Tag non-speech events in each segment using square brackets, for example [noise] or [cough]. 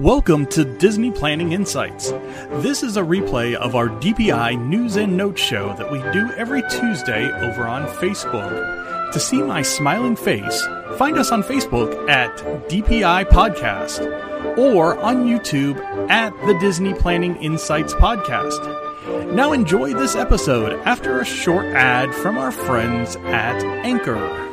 Welcome to Disney Planning Insights. This is a replay of our DPI News and Notes show that we do every Tuesday over on Facebook. To see my smiling face, find us on Facebook at DPI Podcast or on YouTube at the Disney Planning Insights Podcast. Now enjoy this episode after a short ad from our friends at Anchor.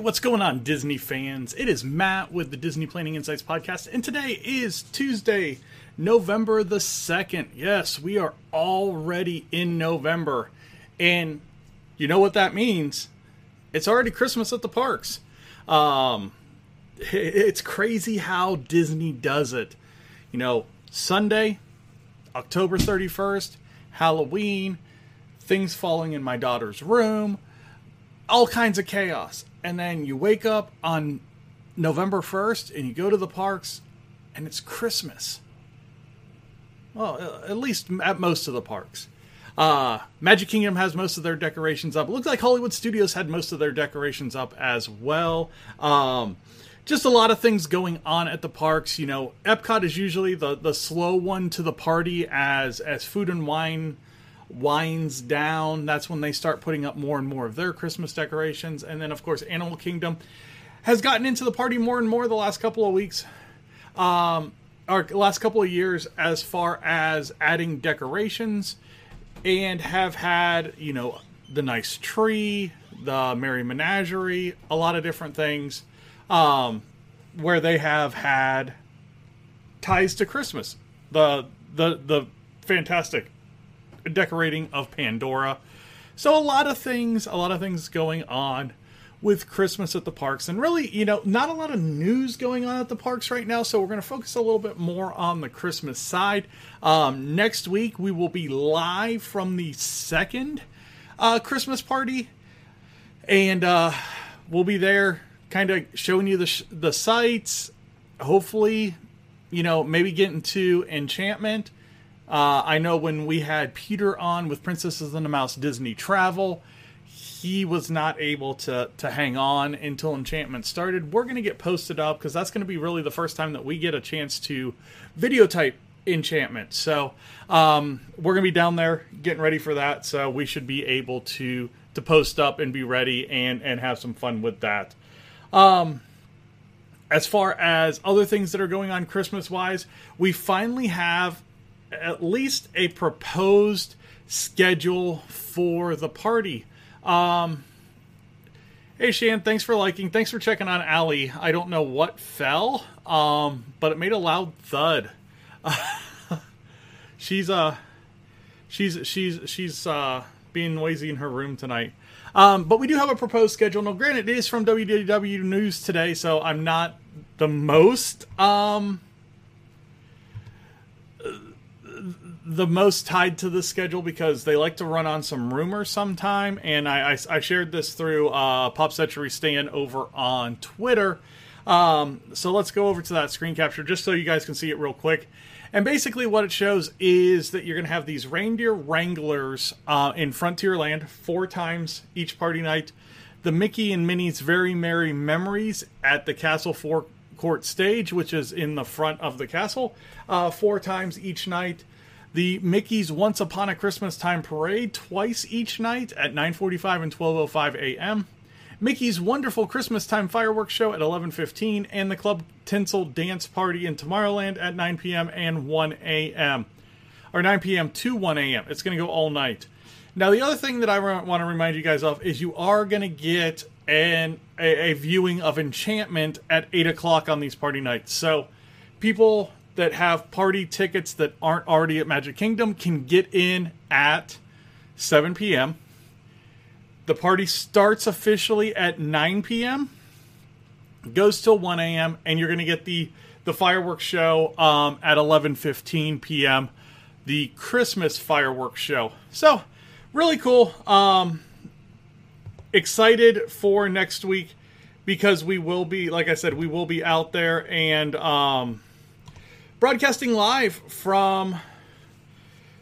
What's going on, Disney fans? It is Matt with the Disney Planning Insights Podcast, and today is Tuesday, November the 2nd. Yes, we are already in November, and you know what that means? It's already Christmas at the parks. Um, it's crazy how Disney does it. You know, Sunday, October 31st, Halloween, things falling in my daughter's room, all kinds of chaos and then you wake up on November 1st and you go to the parks and it's Christmas. Well, at least at most of the parks. Uh, Magic Kingdom has most of their decorations up. It looks like Hollywood Studios had most of their decorations up as well. Um, just a lot of things going on at the parks. You know, Epcot is usually the the slow one to the party as as food and wine winds down, that's when they start putting up more and more of their Christmas decorations. And then, of course, Animal Kingdom has gotten into the party more and more the last couple of weeks, um, or last couple of years, as far as adding decorations, and have had, you know, the nice tree, the Merry Menagerie, a lot of different things, um, where they have had ties to Christmas. The the the fantastic decorating of Pandora. So a lot of things, a lot of things going on with Christmas at the parks, and really, you know, not a lot of news going on at the parks right now. So we're going to focus a little bit more on the Christmas side. Um, next week we will be live from the second uh, Christmas party, and uh, we'll be there, kind of showing you the sh- the sights. Hopefully, you know, maybe getting to Enchantment uh, I know when we had Peter on with Princesses and the Mouse Disney Travel, he was not able to to hang on until Enchantment started. We're going to get posted up because that's going to be really the first time that we get a chance to videotape Enchantment. So um, we're going to be down there getting ready for that. So we should be able to to post up and be ready and and have some fun with that. Um, as far as other things that are going on Christmas wise, we finally have at least a proposed schedule for the party. Um, hey Shan, thanks for liking. Thanks for checking on Allie. I don't know what fell, um, but it made a loud thud. [laughs] she's uh she's she's she's uh being noisy in her room tonight. Um, but we do have a proposed schedule. Now, granted, it is from WDW News today, so I'm not the most um the most tied to the schedule because they like to run on some rumor sometime. And I, I, I shared this through uh, Pop Century Stan over on Twitter. Um, so let's go over to that screen capture just so you guys can see it real quick. And basically, what it shows is that you're going to have these reindeer wranglers uh, in Frontierland four times each party night. The Mickey and Minnie's Very Merry Memories at the Castle Forecourt stage, which is in the front of the castle, uh, four times each night the Mickey's Once Upon a Christmas Time Parade twice each night at 9:45 and 12:05 a.m. Mickey's Wonderful Christmas Time Fireworks Show at 11:15 and the Club Tinsel Dance Party in Tomorrowland at 9 p.m. and 1 a.m. or 9 p.m. to 1 a.m. It's going to go all night. Now, the other thing that I want to remind you guys of is you are going to get an a, a viewing of Enchantment at 8 o'clock on these party nights. So, people that have party tickets that aren't already at Magic Kingdom can get in at 7 p.m. The party starts officially at 9 p.m., goes till 1 a.m., and you're going to get the the fireworks show um, at 11:15 p.m. The Christmas fireworks show. So, really cool. Um, excited for next week because we will be, like I said, we will be out there and um, broadcasting live from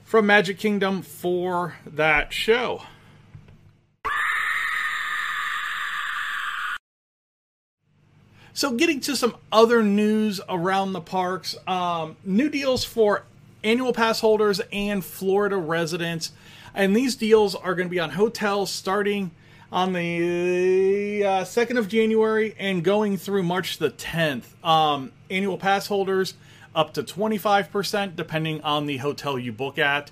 from Magic Kingdom for that show. So, getting to some other news around the parks, um, new deals for annual pass holders and Florida residents. And these deals are going to be on hotels starting on the uh, 2nd of January and going through March the 10th. Um, annual pass holders up to 25%, depending on the hotel you book at.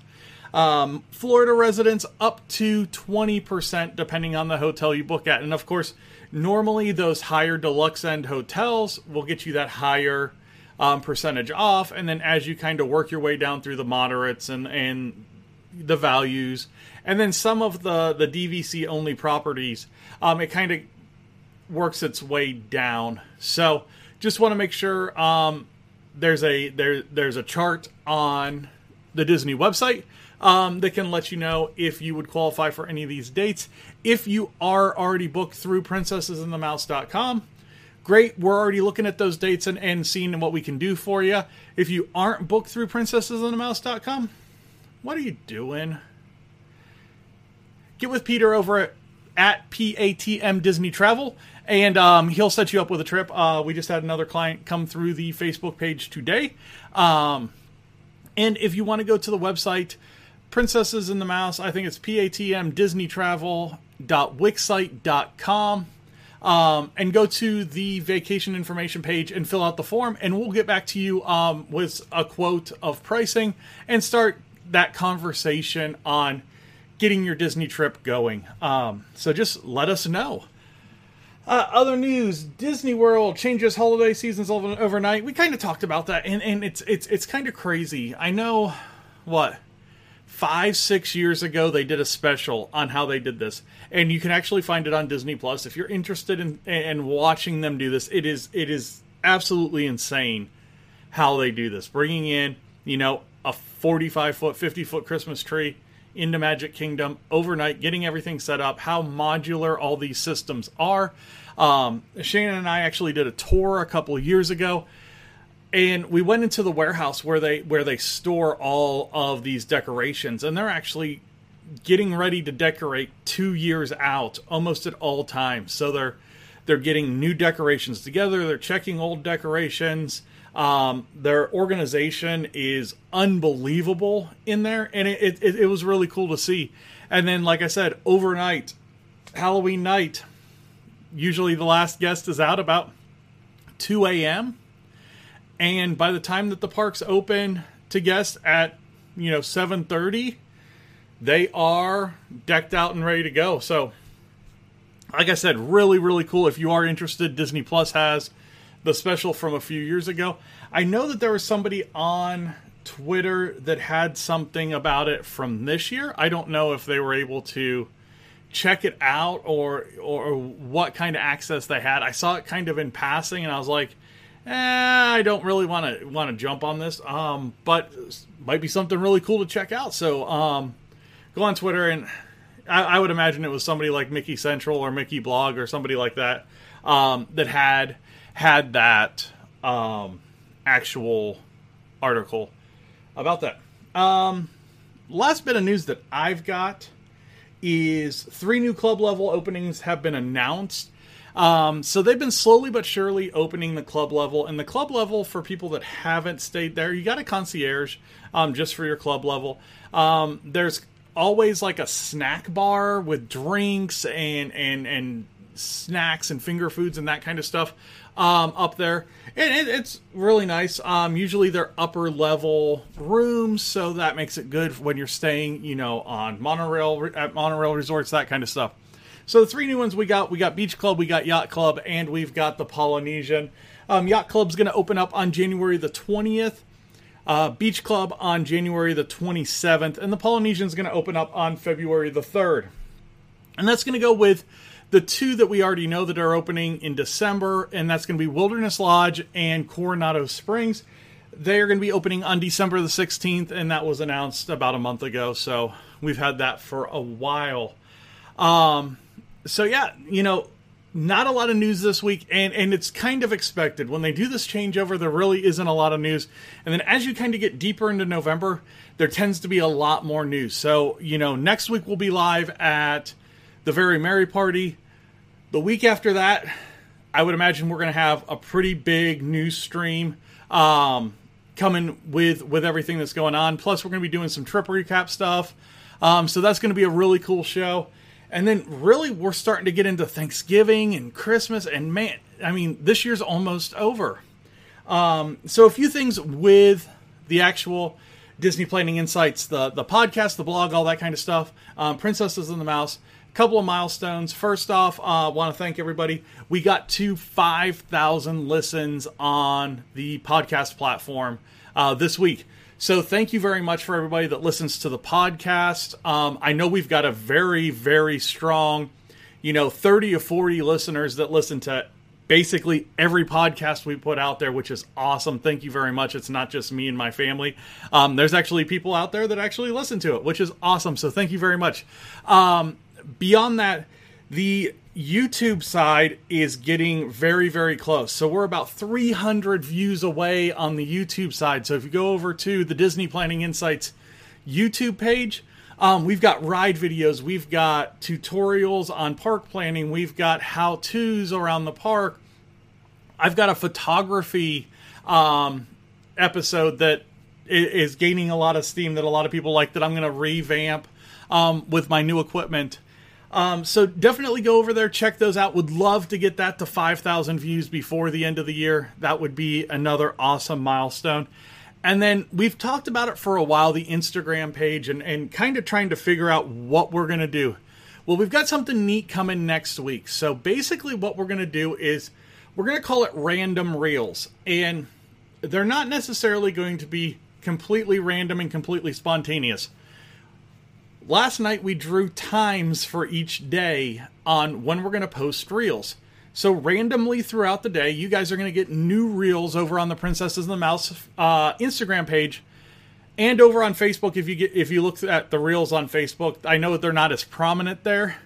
Um, Florida residents up to 20%, depending on the hotel you book at. And of course, Normally, those higher deluxe end hotels will get you that higher um, percentage off, and then as you kind of work your way down through the moderates and and the values, and then some of the the DVC only properties, um, it kind of works its way down. So just want to make sure um, there's a there there's a chart on the Disney website um, that can let you know if you would qualify for any of these dates. If you are already booked through princessesinthemouse.com, great. We're already looking at those dates and, and seeing what we can do for you. If you aren't booked through princessesinthemouse.com, what are you doing? Get with Peter over at, at PATM Disney Travel and um, he'll set you up with a trip. Uh, we just had another client come through the Facebook page today. Um, and if you want to go to the website, Princesses in the Mouse. I think it's PATM Disney Travel.wixsite.com. Um, and go to the vacation information page and fill out the form, and we'll get back to you um, with a quote of pricing and start that conversation on getting your Disney trip going. Um, so just let us know. Uh, other news: Disney World changes holiday seasons overnight. We kind of talked about that, and, and it's it's it's kind of crazy. I know what five six years ago they did a special on how they did this and you can actually find it on disney plus if you're interested in in watching them do this it is it is absolutely insane how they do this bringing in you know a 45 foot 50 foot christmas tree into magic kingdom overnight getting everything set up how modular all these systems are. Um, shannon and i actually did a tour a couple years ago and we went into the warehouse where they where they store all of these decorations and they're actually getting ready to decorate 2 years out almost at all times. So they're they're getting new decorations together. They're checking old decorations. Um, their organization is unbelievable in there and it, it, it was really cool to see. And then like i said overnight halloween night usually the last guest is out about 2 a.m and by the time that the parks open to guests at you know 7:30 they are decked out and ready to go. So like I said really really cool. If you are interested Disney Plus has the special from a few years ago. I know that there was somebody on Twitter that had something about it from this year. I don't know if they were able to check it out or or what kind of access they had. I saw it kind of in passing and I was like eh, I don't really want to want to jump on this, um, but might be something really cool to check out. So um, go on Twitter, and I, I, would imagine it was somebody like Mickey Central or Mickey Blog or somebody like that um, that had had that um, actual article about that. Um, last bit of news that I've got is three new club level openings have been announced. Um, so they've been slowly but surely opening the club level, and the club level for people that haven't stayed there, you got a concierge um, just for your club level. Um, there's always like a snack bar with drinks and and and snacks and finger foods and that kind of stuff um, up there. And it, it's really nice. Um, usually they're upper level rooms, so that makes it good when you're staying, you know, on monorail at monorail resorts, that kind of stuff. So the three new ones we got, we got Beach Club, we got Yacht Club, and we've got the Polynesian. Um, Yacht Club's going to open up on January the 20th. Uh, Beach Club on January the 27th, and the Polynesian's is going to open up on February the 3rd. And that's going to go with the two that we already know that are opening in December, and that's going to be Wilderness Lodge and Coronado Springs. They are going to be opening on December the 16th, and that was announced about a month ago. So we've had that for a while. Um, so yeah, you know, not a lot of news this week, and and it's kind of expected when they do this changeover. There really isn't a lot of news, and then as you kind of get deeper into November, there tends to be a lot more news. So you know, next week we'll be live at the Very Merry Party. The week after that, I would imagine we're going to have a pretty big news stream um, coming with with everything that's going on. Plus, we're going to be doing some trip recap stuff. Um, so that's going to be a really cool show. And then really we're starting to get into Thanksgiving and Christmas and man, I mean, this year's almost over. Um, so a few things with the actual Disney Planning Insights, the the podcast, the blog, all that kind of stuff. Um, Princesses and the Mouse. A couple of milestones. First off, I uh, want to thank everybody. We got to 5,000 listens on the podcast platform uh, this week. So thank you very much for everybody that listens to the podcast. Um, I know we've got a very, very strong, you know, 30 or 40 listeners that listen to basically every podcast we put out there, which is awesome. Thank you very much. It's not just me and my family. Um, there's actually people out there that actually listen to it, which is awesome. So thank you very much. Um, beyond that, the YouTube side is getting very, very close. So we're about 300 views away on the YouTube side. So if you go over to the Disney Planning Insights YouTube page, um, we've got ride videos, we've got tutorials on park planning, we've got how to's around the park. I've got a photography um, episode that is gaining a lot of steam that a lot of people like that I'm going to revamp um, with my new equipment um, so definitely go over there, check those out. Would love to get that to 5,000 views before the end of the year. That would be another awesome milestone. And then we've talked about it for a while, the Instagram page, and, and kind of trying to figure out what we're going to do. Well, we've got something neat coming next week. So basically, what we're going to do is we're going to call it random reels. And they're not necessarily going to be completely random and completely spontaneous last night we drew times for each day on when we're going to post reels. So randomly throughout the day, you guys are going to get new reels over on the Princesses and the Mouse uh, Instagram page, and over on Facebook. If you get if you look at the reels on Facebook, I know they're not as prominent there,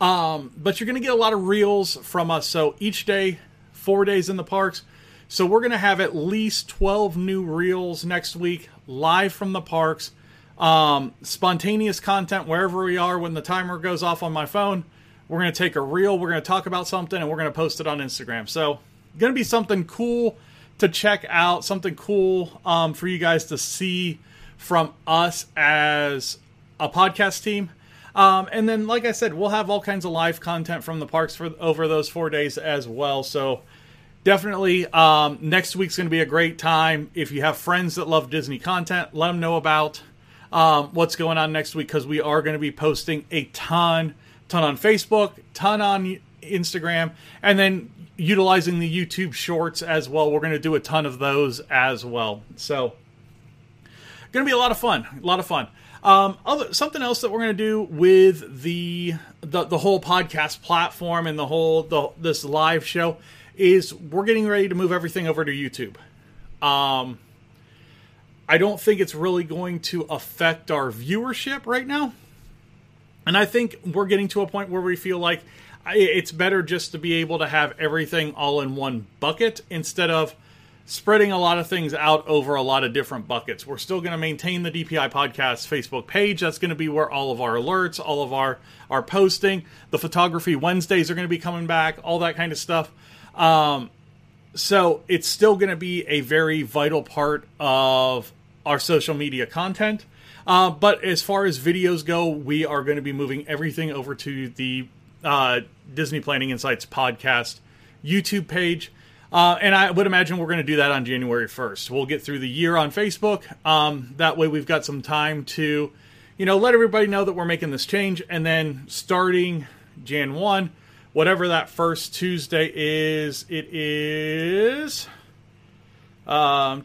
um, but you're going to get a lot of reels from us. So each day, four days in the parks. So we're going to have at least 12 new reels next week live from the parks um, spontaneous content wherever we are when the timer goes off on my phone. We're going to take a reel, we're going to talk about something, and we're going to post it on Instagram. So, going to be something cool to check out, something cool um, for you guys to see from us as a podcast team. Um, and then, like I said, we'll have all kinds of live content from the parks for over those four days as well. So, definitely, um, next week's going to be a great time. If you have friends that love Disney content, let them know about um, what's going on next week because we are going to be posting a ton, ton on Facebook, ton on Instagram, and then utilizing the YouTube Shorts as well. We're going to do a ton of those as well. So, going to be a lot of fun. A lot of fun. Um, other, something else that we're going to do with the, the the whole podcast platform and the whole the, this live show is we're getting ready to move everything over to YouTube. Um, I don't think it's really going to affect our viewership right now. And I think we're getting to a point where we feel like it's better just to be able to have everything all in one bucket instead of spreading a lot of things out over a lot of different buckets. We're still going to maintain the DPI podcast Facebook page. That's going to be where all of our alerts, all of our our posting, the photography Wednesdays are going to be coming back, all that kind of stuff. Um, so it's still going to be a very vital part of our social media content. Uh, but as far as videos go, we are going to be moving everything over to the uh, Disney Planning Insights podcast YouTube page. Uh, and I would imagine we're going to do that on January 1st. We'll get through the year on Facebook. Um, that way, we've got some time to, you know, let everybody know that we're making this change. And then starting Jan 1, whatever that first Tuesday is, it is um,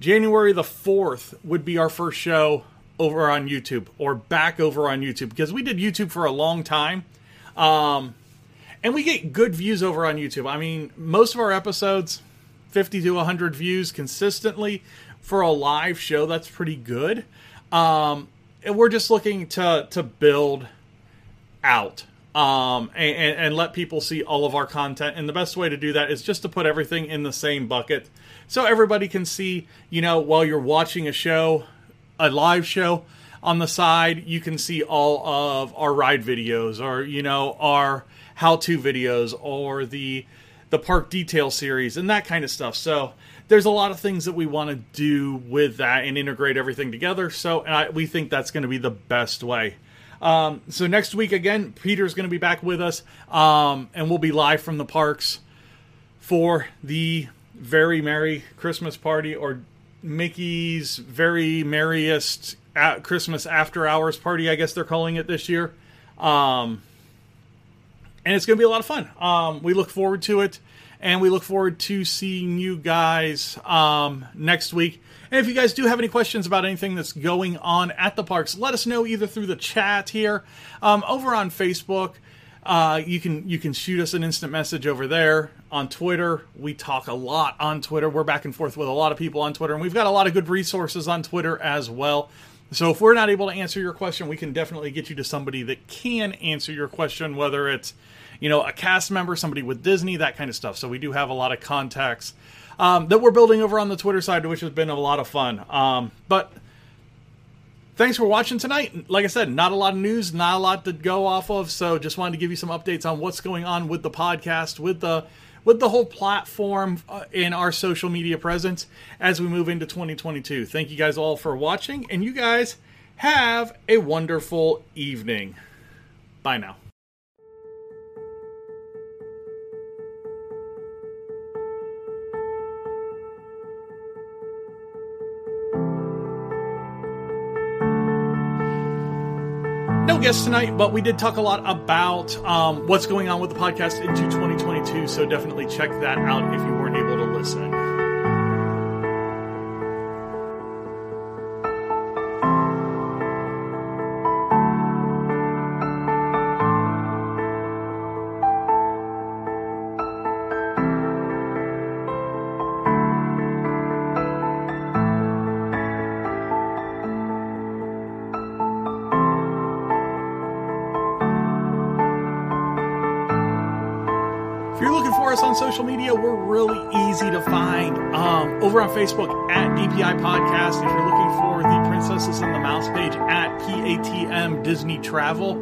January the 4th would be our first show over on YouTube or back over on YouTube because we did YouTube for a long time. Um, and we get good views over on YouTube. I mean, most of our episodes, 50 to 100 views consistently for a live show. That's pretty good. Um, and we're just looking to to build out um, and, and let people see all of our content. And the best way to do that is just to put everything in the same bucket, so everybody can see. You know, while you're watching a show, a live show on the side, you can see all of our ride videos or you know our how-to videos or the the park detail series and that kind of stuff. So there's a lot of things that we want to do with that and integrate everything together. So I, we think that's going to be the best way. Um, so next week again, Peter's going to be back with us, um, and we'll be live from the parks for the very merry Christmas party or Mickey's very merriest Christmas after hours party. I guess they're calling it this year. Um, and it's going to be a lot of fun. Um, we look forward to it, and we look forward to seeing you guys um, next week. And if you guys do have any questions about anything that's going on at the parks, let us know either through the chat here, um, over on Facebook. Uh, you can you can shoot us an instant message over there on Twitter. We talk a lot on Twitter. We're back and forth with a lot of people on Twitter, and we've got a lot of good resources on Twitter as well. So if we're not able to answer your question, we can definitely get you to somebody that can answer your question, whether it's you know a cast member, somebody with Disney, that kind of stuff. So we do have a lot of contacts um, that we're building over on the Twitter side, which has been a lot of fun. Um, but thanks for watching tonight. Like I said, not a lot of news, not a lot to go off of. So just wanted to give you some updates on what's going on with the podcast, with the with the whole platform uh, in our social media presence as we move into 2022. Thank you guys all for watching, and you guys have a wonderful evening. Bye now. No guests tonight, but we did talk a lot about um, what's going on with the podcast into 2022. So definitely check that out if you weren't able to listen. Over on Facebook at DPI Podcast. If you're looking for the Princesses and the Mouse page at PATM Disney Travel.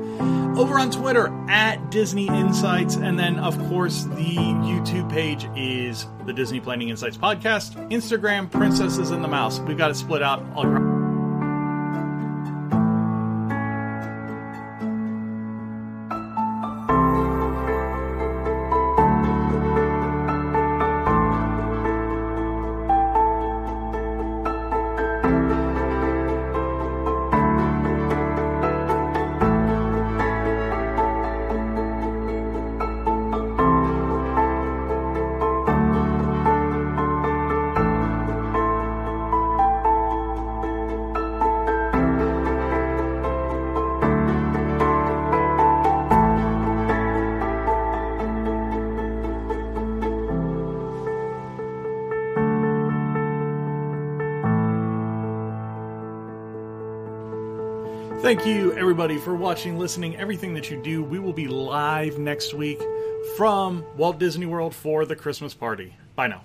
Over on Twitter at Disney Insights. And then, of course, the YouTube page is the Disney Planning Insights Podcast. Instagram, Princesses and the Mouse. We've got it split out. Thank you, everybody, for watching, listening, everything that you do. We will be live next week from Walt Disney World for the Christmas party. Bye now.